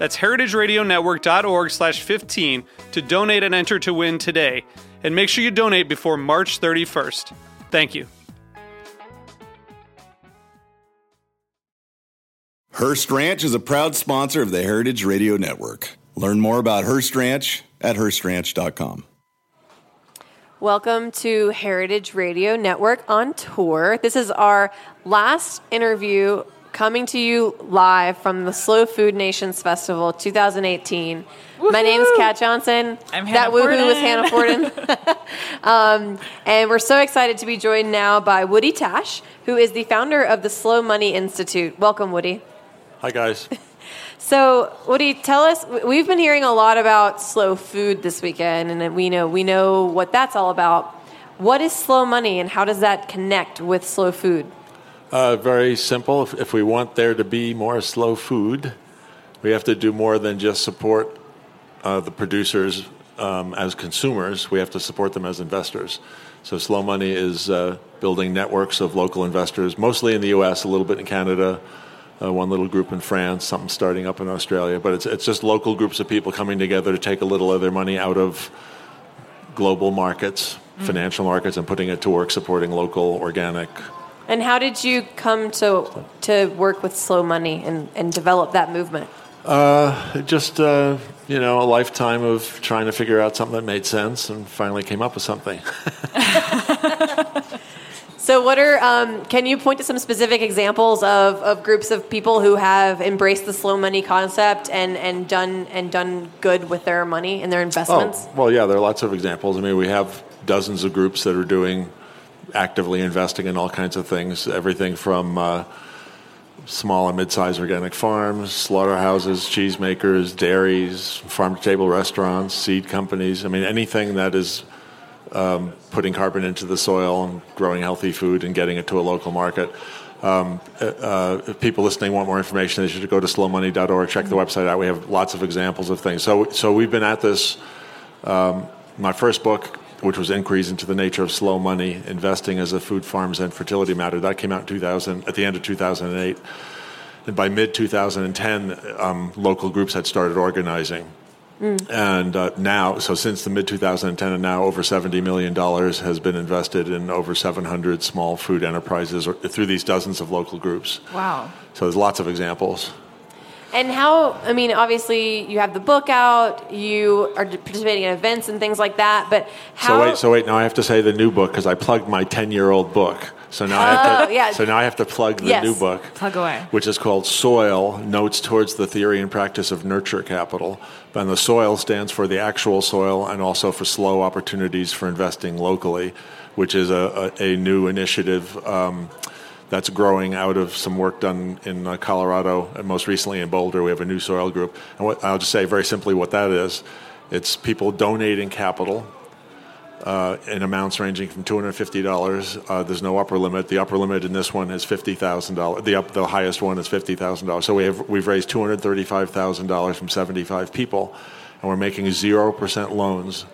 That's heritageradionetwork.org slash 15 to donate and enter to win today. And make sure you donate before March 31st. Thank you. Hearst Ranch is a proud sponsor of the Heritage Radio Network. Learn more about Hearst Ranch at HearstRanch.com. Welcome to Heritage Radio Network on tour. This is our last interview coming to you live from the Slow Food Nations Festival 2018. Woo-hoo! My name is Kat Johnson. I'm Hannah that Forden. woohoo was Hannah Forden. um, and we're so excited to be joined now by Woody Tasch, who is the founder of the Slow Money Institute. Welcome, Woody. Hi, guys. So, Woody, tell us. We've been hearing a lot about slow food this weekend, and we know we know what that's all about. What is slow money, and how does that connect with slow food? Uh, very simple. If, if we want there to be more slow food, we have to do more than just support uh, the producers um, as consumers. We have to support them as investors. So, slow money is uh, building networks of local investors, mostly in the U.S., a little bit in Canada. Uh, one little group in France, something starting up in Australia, but it's it's just local groups of people coming together to take a little of their money out of global markets, mm. financial markets, and putting it to work supporting local organic. And how did you come to to work with Slow Money and, and develop that movement? Uh, just uh, you know, a lifetime of trying to figure out something that made sense, and finally came up with something. So, what are, um, can you point to some specific examples of, of groups of people who have embraced the slow money concept and, and, done, and done good with their money and their investments? Oh, well, yeah, there are lots of examples. I mean, we have dozens of groups that are doing actively investing in all kinds of things, everything from uh, small and mid-sized organic farms, slaughterhouses, cheesemakers, dairies, farm-to-table restaurants, seed companies. I mean, anything that is um, putting carbon into the soil and growing healthy food and getting it to a local market. Um, uh, if people listening want more information, they should go to slowmoney.org, check the website out. We have lots of examples of things. So, so we've been at this. Um, my first book, which was Inquiries into the Nature of Slow Money, Investing as a Food, Farms, and Fertility Matter, that came out in 2000, at the end of 2008. And by mid 2010, um, local groups had started organizing. Mm. And uh, now, so since the mid 2010 and now, over $70 million has been invested in over 700 small food enterprises or, through these dozens of local groups. Wow. So there's lots of examples. And how, I mean, obviously you have the book out, you are participating in events and things like that, but how. So wait, so wait, now I have to say the new book because I plugged my 10 year old book. So now, oh, I have to, yeah. so now I have to plug the yes. new book. Plug away. Which is called Soil Notes Towards the Theory and Practice of Nurture Capital. And the soil stands for the actual soil and also for slow opportunities for investing locally, which is a, a, a new initiative. Um, that's growing out of some work done in uh, Colorado and most recently in Boulder. We have a new soil group. And what, I'll just say very simply what that is it's people donating capital uh, in amounts ranging from $250. Uh, there's no upper limit. The upper limit in this one is $50,000. The, up, the highest one is $50,000. So we have, we've raised $235,000 from 75 people, and we're making 0% loans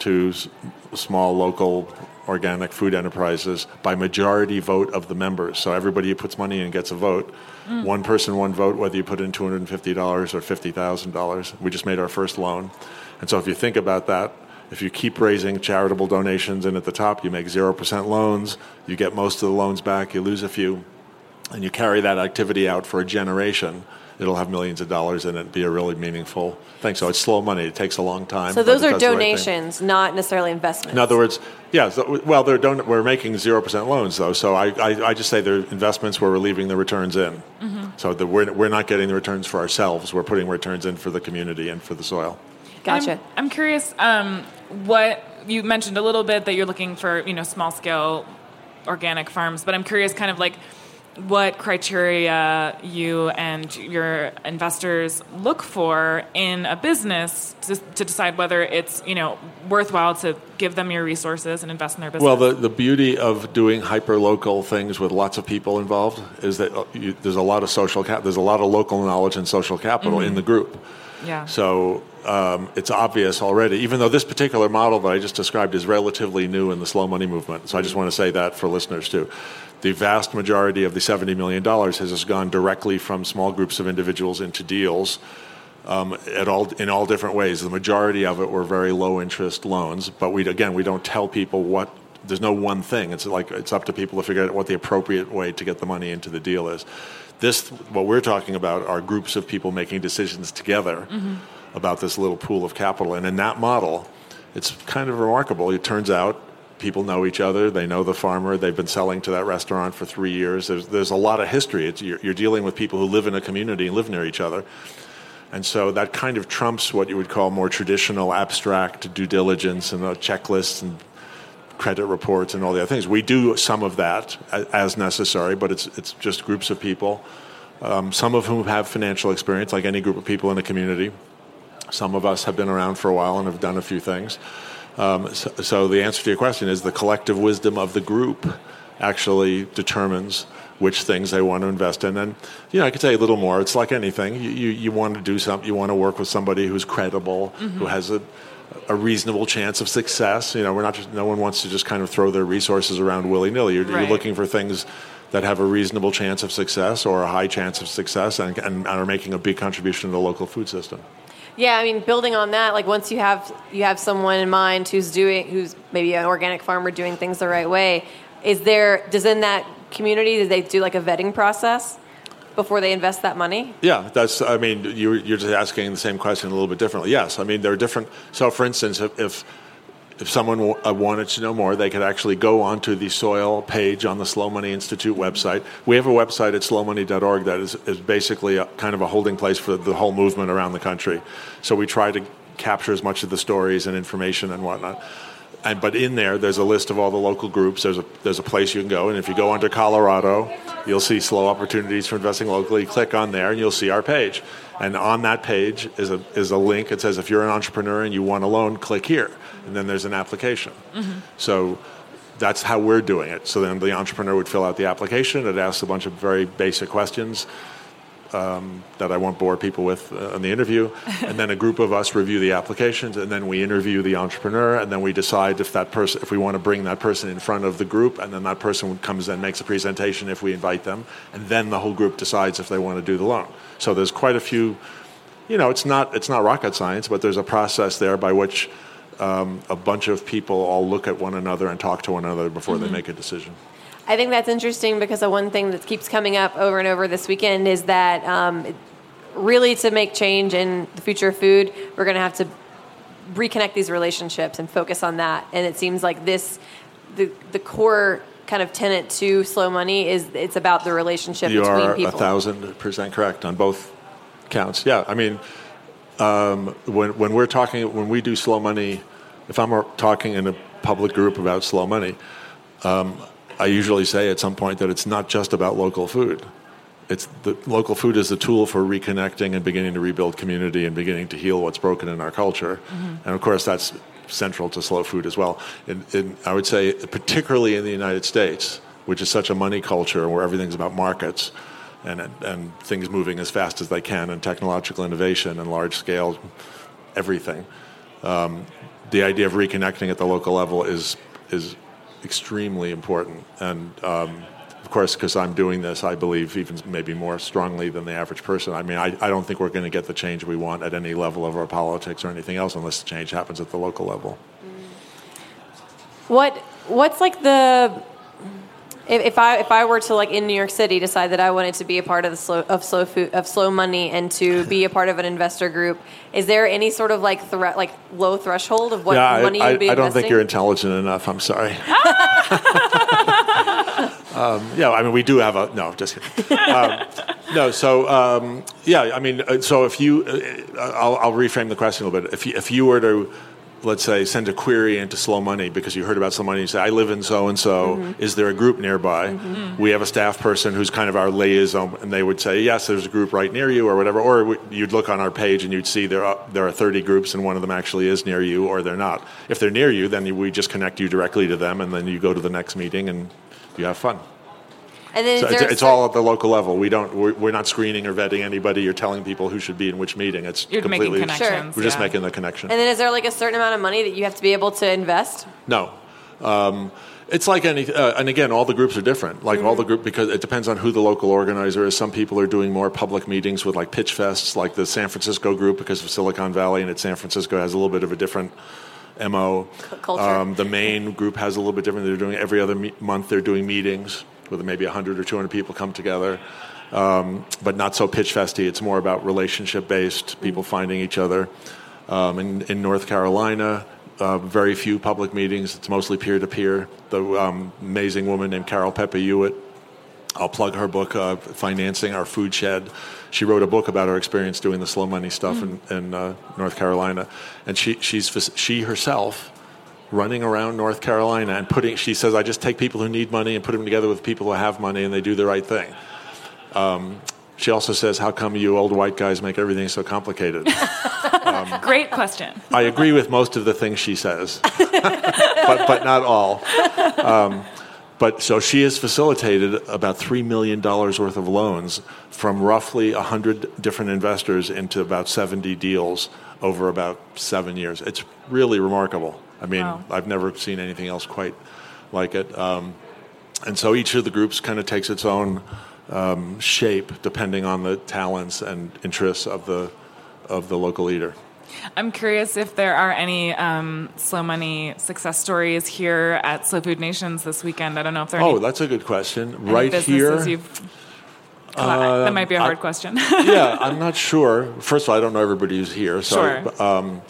to s- small local organic food enterprises by majority vote of the members. So everybody who puts money in gets a vote. Mm. One person, one vote, whether you put in $250 or $50,000. We just made our first loan. And so if you think about that, if you keep raising charitable donations and at the top you make 0% loans, you get most of the loans back, you lose a few, and you carry that activity out for a generation, it'll have millions of dollars in it, be a really meaningful thing. So it's slow money. It takes a long time. So those are donations, right not necessarily investments. In other words, Yeah, so, well, they're don't, we're making zero percent loans though, so I, I, I, just say they're investments where we're leaving the returns in. Mm-hmm. So the, we're we're not getting the returns for ourselves. We're putting returns in for the community and for the soil. Gotcha. I'm, I'm curious. Um, what you mentioned a little bit that you're looking for, you know, small scale organic farms, but I'm curious, kind of like what criteria you and your investors look for in a business to, to, decide whether it's you know worthwhile to give them your resources and invest in their business. Well, the, the beauty of doing hyper local things with lots of people involved is that uh, you, there's a lot of social cap, there's a lot of local knowledge and social capital mm-hmm. in the group. Yeah. So um, it's obvious already, even though this particular model that I just described is relatively new in the slow money movement. So I just want to say that for listeners too the vast majority of the $70 million has just gone directly from small groups of individuals into deals um, at all, in all different ways. The majority of it were very low interest loans, but we, again, we don't tell people what, there's no one thing. It's like it's up to people to figure out what the appropriate way to get the money into the deal is. This, what we're talking about, are groups of people making decisions together mm-hmm. about this little pool of capital. And in that model, it's kind of remarkable. It turns out people know each other. They know the farmer. They've been selling to that restaurant for three years. There's, there's a lot of history. You're, you're, dealing with people who live in a community and live near each other. And so that kind of trumps what you would call more traditional abstract due diligence and checklists and credit reports and all the other things. We do some of that as necessary, but it's, it's just groups of people, um, some of whom have financial experience, like any group of people in a community. Some of us have been around for a while and have done a few things. Um, so, so, the answer to your question is the collective wisdom of the group actually determines which things they want to invest in. And you know, I could say a little more. It's like anything. You, you, you want to do something. You want to work with somebody who's credible, mm-hmm. who has a a reasonable chance of success. You know, we're not just, no one wants to just kind of throw their resources around willy nilly. You're, right. you're, looking for things that have a reasonable chance of success or a high chance of success and, and, are making a big contribution to the local food system. Yeah, I mean, building on that, like once you have you have someone in mind who's doing who's maybe an organic farmer doing things the right way, is there does in that community do they do like a vetting process before they invest that money? Yeah, that's. I mean, you, you're just asking the same question a little bit differently. Yes, I mean there are different. So, for instance, if, if if someone uh, wanted to know more, they could actually go onto the soil page on the Slow Money Institute website. We have a website at slowmoney.org that is, is basically a, kind of a holding place for the whole movement around the country. So we try to capture as much of the stories and information and whatnot. And, but in there, there's a list of all the local groups. There's a, there's a place you can go. And if you go under Colorado, you'll see slow opportunities for investing locally. Click on there and you'll see our page. And on that page is a, is a link. It says, if you're an entrepreneur and you want a loan, click here and then there's an application. Mm-hmm. So that's how we're doing it. So then the entrepreneur would fill out the application. It asks a bunch of very basic questions um, that I won't bore people with uh, in the interview. and then a group of us review the applications, and then we interview the entrepreneur, and then we decide if that person, if we want to bring that person in front of the group, and then that person comes and makes a presentation if we invite them, and then the whole group decides if they want to do the loan. So there's quite a few. You know, it's not it's not rocket science, but there's a process there by which um, a bunch of people all look at one another and talk to one another before mm-hmm. they make a decision. I think that's interesting because the one thing that keeps coming up over and over this weekend is that um, really to make change in the future of food, we're going to have to reconnect these relationships and focus on that. And it seems like this, the the core kind of tenet to slow money is it's about the relationship you between people. You are a thousand percent correct on both counts. Yeah, I mean, um, when when we're talking when we do slow money if I'm talking in a public group about slow money, um, I usually say at some point that it's not just about local food. It's the local food is the tool for reconnecting and beginning to rebuild community and beginning to heal what's broken in our culture. Mm-hmm. And of course, that's central to slow food as well. And, and I would say, particularly in the United States, which is such a money culture where everything's about markets and, and things moving as fast as they can and technological innovation and large scale everything. Um, the idea of reconnecting at the local level is is extremely important. And um, of course, because I'm doing this, I believe even maybe more strongly than the average person. I mean, I, I don't think we're going to get the change we want at any level of our politics or anything else unless the change happens at the local level. What What's like the If, if I if I were to like in New York City decide that I wanted to be a part of the slow of slow food of slow money and to be a part of an investor group, is there any sort of like threat like low threshold of what yeah, money I, you'd be I, I don't think you're intelligent enough. I'm sorry. um, yeah, I mean, we do have a no, just kidding. Um, no, so um, yeah, I mean, uh, so if you, uh, I'll, I'll reframe the question a little bit. If you, if you were to let's say send a query into slow money because you heard about slow money and you say i live in so and so is there a group nearby? Mm-hmm. We have a staff person who's kind of our liaison and they would say yes there's a group right near you or whatever or we- you'd look on our page and you'd see there are, there are 30 groups and one of them actually is near you or they're not. If they're near you then we just connect you directly to them and then you go to the next meeting and you have fun and then so it's, it's all at the local level we don't we're, we're not screening or vetting anybody or telling people who should be in which meeting it's You're making completely connections. we're just making the connection and then is there like a certain amount of money that you have to be able to invest? No. Um, it's like any, uh, and again, all the groups are different. Like all the group, because it depends on who the local organizer is. Some people are doing more public meetings with like pitch fests, like the San Francisco group, because of Silicon Valley, and it's San Francisco has a little bit of a different mo. culture. Um, the Maine group has a little bit different. They're doing every other me- month. They're doing meetings with maybe 100 or 200 people come together, um, but not so pitch festy. It's more about relationship based, people finding each other. Um, in, in North Carolina, uh, very few public meetings. It's mostly peer to peer. The um, amazing woman named Carol Peppe Hewitt. I'll plug her book, uh, Financing Our Food Shed. She wrote a book about her experience doing the slow money stuff in, in uh, North Carolina, and she she's she herself running around North Carolina and putting. She says, "I just take people who need money and put them together with people who have money, and they do the right thing." Um, she also says, "How come you old white guys make everything so complicated?" Great question. I agree with most of the things she says, but, but not all. Um, but so she has facilitated about $3 million worth of loans from roughly 100 different investors into about 70 deals over about seven years. It's really remarkable. I mean, Wow. I've never seen anything else quite like it. Um, and so each of the groups kind of takes its own um, shape depending on the talents and interests of the, of the local leader. I'm curious if there are any um, slow money success stories here at Slow Food Nations this weekend. I don't know if there are Oh, any, that's a good question. right here, you've. that might be a hard question. yeah, I'm not sure. First of all, I don't know everybody who's here, so Sure. um,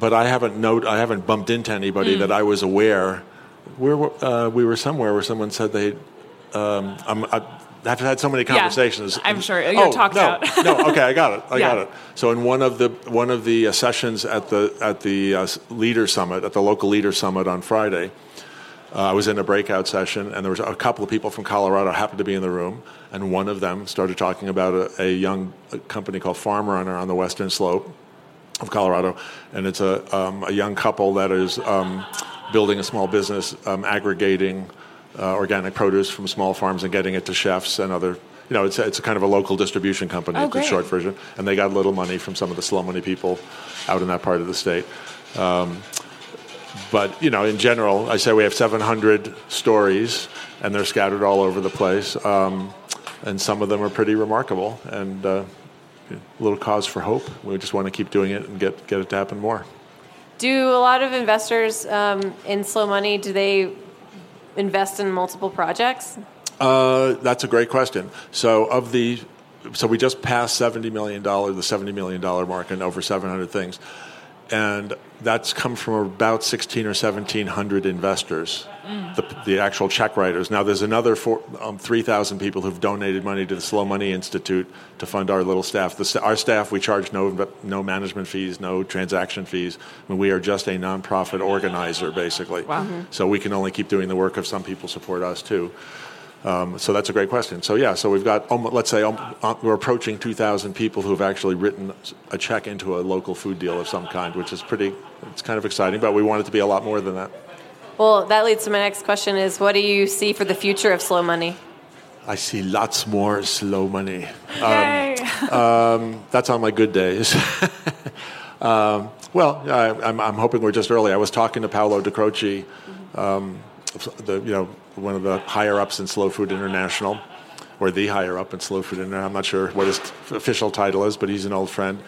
but I haven't note I haven't bumped into anybody Hmm. that I was aware. Where uh, we were somewhere where someone said they. Um, I'm, I, I've had so many conversations. I'm sure. You're oh, talked no, out. no, okay, I got it. I got it. So in one of the one of the uh, sessions at the at the uh, leader summit at the local leader summit on Friday, uh, I was in a breakout session, and there was a couple of people from Colorado happened to be in the room, and one of them started talking about a, a young company called Farm Runner on the western slope of Colorado, and it's a, um, a young couple that is um, building a small business, um, aggregating uh, organic produce from small farms and getting it to chefs and other. You know, it's a, it's a kind of a local distribution company. Oh, a short version, and they got a little money from some of the slow money people out in that part of the state. Um, but you know, in general, I say we have 700 stories, and they're scattered all over the place, um, and some of them are pretty remarkable, and uh, a little cause for hope. We just want to keep doing it and get get it to happen more. Do a lot of investors um, in slow money do they invest in multiple projects? Uh, that's a great question. So of the, so we just passed seventy million dollar, the seventy million dollar mark, and over seven hundred things, and that's come from about sixteen or seventeen hundred investors, the, the actual check writers. Now there's another four, um, three thousand people who've donated money to the Slow Money Institute to fund our little staff. The, our staff we charge no no management fees, no transaction fees. I mean, we are just a nonprofit organizer basically. Wow. So we can only keep doing the work if some people support us too. Um, so that's a great question. So yeah, so we've got um, let's say um, uh, we're approaching 2,000 people who have actually written a check into a local food deal of some kind, which is pretty. It's kind of exciting, but we want it to be a lot more than that. Well, that leads to my next question: Is what do you see for the future of slow money? I see lots more slow money. Yay! That's on my good days. um, well, I, I'm, I'm hoping we're just early. I was talking to Paolo Di Croce, um, the, you know, one of the higher ups in Slow Food International, or the higher up in Slow Food International. I'm not sure what his official title is, but he's an old friend.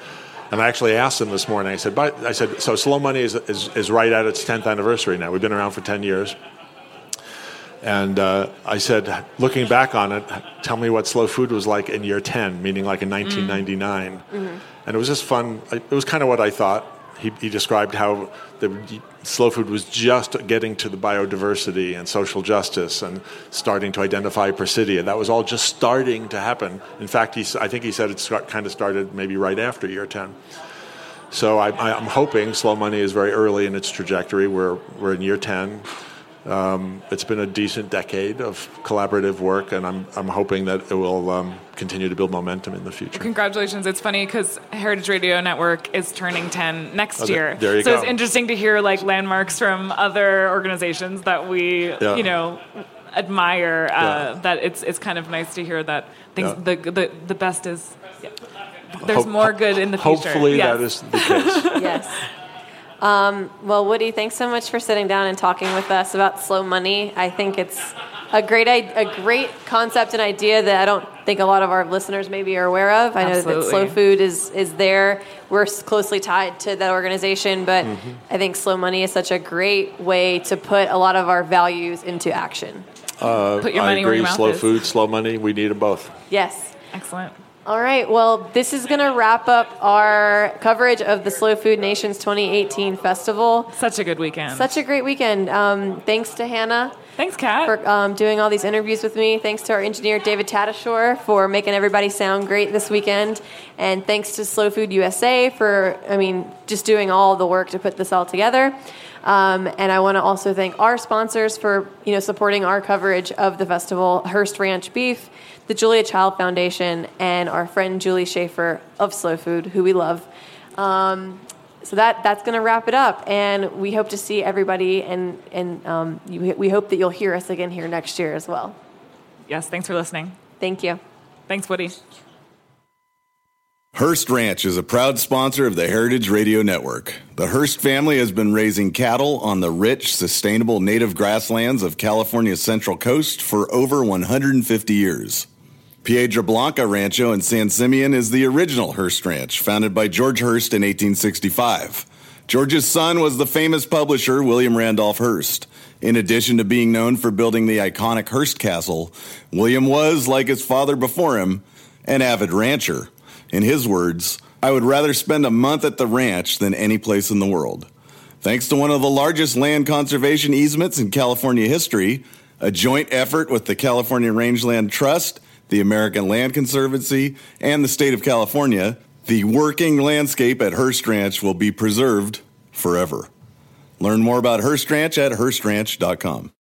And I actually asked him this morning. I said, but, I said, so Slow Money is, is, is right at its 10th anniversary now. We've been around for 10 years. And uh, I said, looking back on it, tell me what slow food was like in year 10, meaning like in 1999. Mm-hmm. And it was just fun. It was kind of what I thought. He, he described how the slow food was just getting to the biodiversity and social justice and starting to identify Presidia. That was all just starting to happen. In fact, he, I think he said it start, kind of started maybe right after year 10. So I, am hoping Slow Money is very early in its trajectory. We're, we're in year 10. Um, it's been a decent decade of collaborative work, and I'm, I'm hoping that it will um, continue to build momentum in the future. Congratulations. It's funny because Heritage Radio Network is turning 10 next oh, year. There you so go. it's interesting to hear like landmarks from other organizations that we, yeah. you know, admire. Uh, yeah. That it's it's kind of nice to hear that things yeah. the, the the best is. There's more good in the future. Hopefully yes. that is the case. yes. Um, well, Woody, thanks so much for sitting down and talking with us about slow money. I think it's a great a great concept and idea that I don't think a lot of our listeners maybe are aware of. I Absolutely. know that Slow Food is is there. We're closely tied to that organization, but mm-hmm. I think Slow Money is such a great way to put a lot of our values into action. Uh, put your money I agree. where your mouth slow is. food, slow money. We need them both. Yes. Excellent. All right. Well, this is going to wrap up our coverage of the Slow Food Nations 2018 festival. Such a good weekend. Such a great weekend. Um, thanks to Hannah. Thanks, Kat. For um, doing all these interviews with me. Thanks to our engineer, David Tadashore, for making everybody sound great this weekend. And thanks to Slow Food USA for, I mean, just doing all the work to put this all together. Um, and I want to also thank our sponsors for, you know, supporting our coverage of the festival, Hearst Ranch Beef the Julia Child Foundation, and our friend Julie Schaefer of Slow Food, who we love. Um, so that that's going to wrap it up, and we hope to see everybody, and and um, you, we hope that you'll hear us again here next year as well. Yes, thanks for listening. Thank you. Thanks, Woody. Hearst Ranch is a proud sponsor of the Heritage Radio Network. The Hearst family has been raising cattle on the rich, sustainable native grasslands of California's Central Coast for over 150 years. Piedra Blanca Rancho in San Simeon is the original Hearst Ranch, founded by George Hearst in 1865. George's son was the famous publisher William Randolph Hearst. In addition to being known for building the iconic Hearst Castle, William was, like his father before him, an avid rancher. In his words, I would rather spend a month at the ranch than any place in the world. Thanks to one of the largest land conservation easements in California history, a joint effort with the California Rangeland Trust the American Land Conservancy, and the state of California, the working landscape at Hearst Ranch will be preserved forever. Learn more about Hearst Ranch at HearstRanch.com.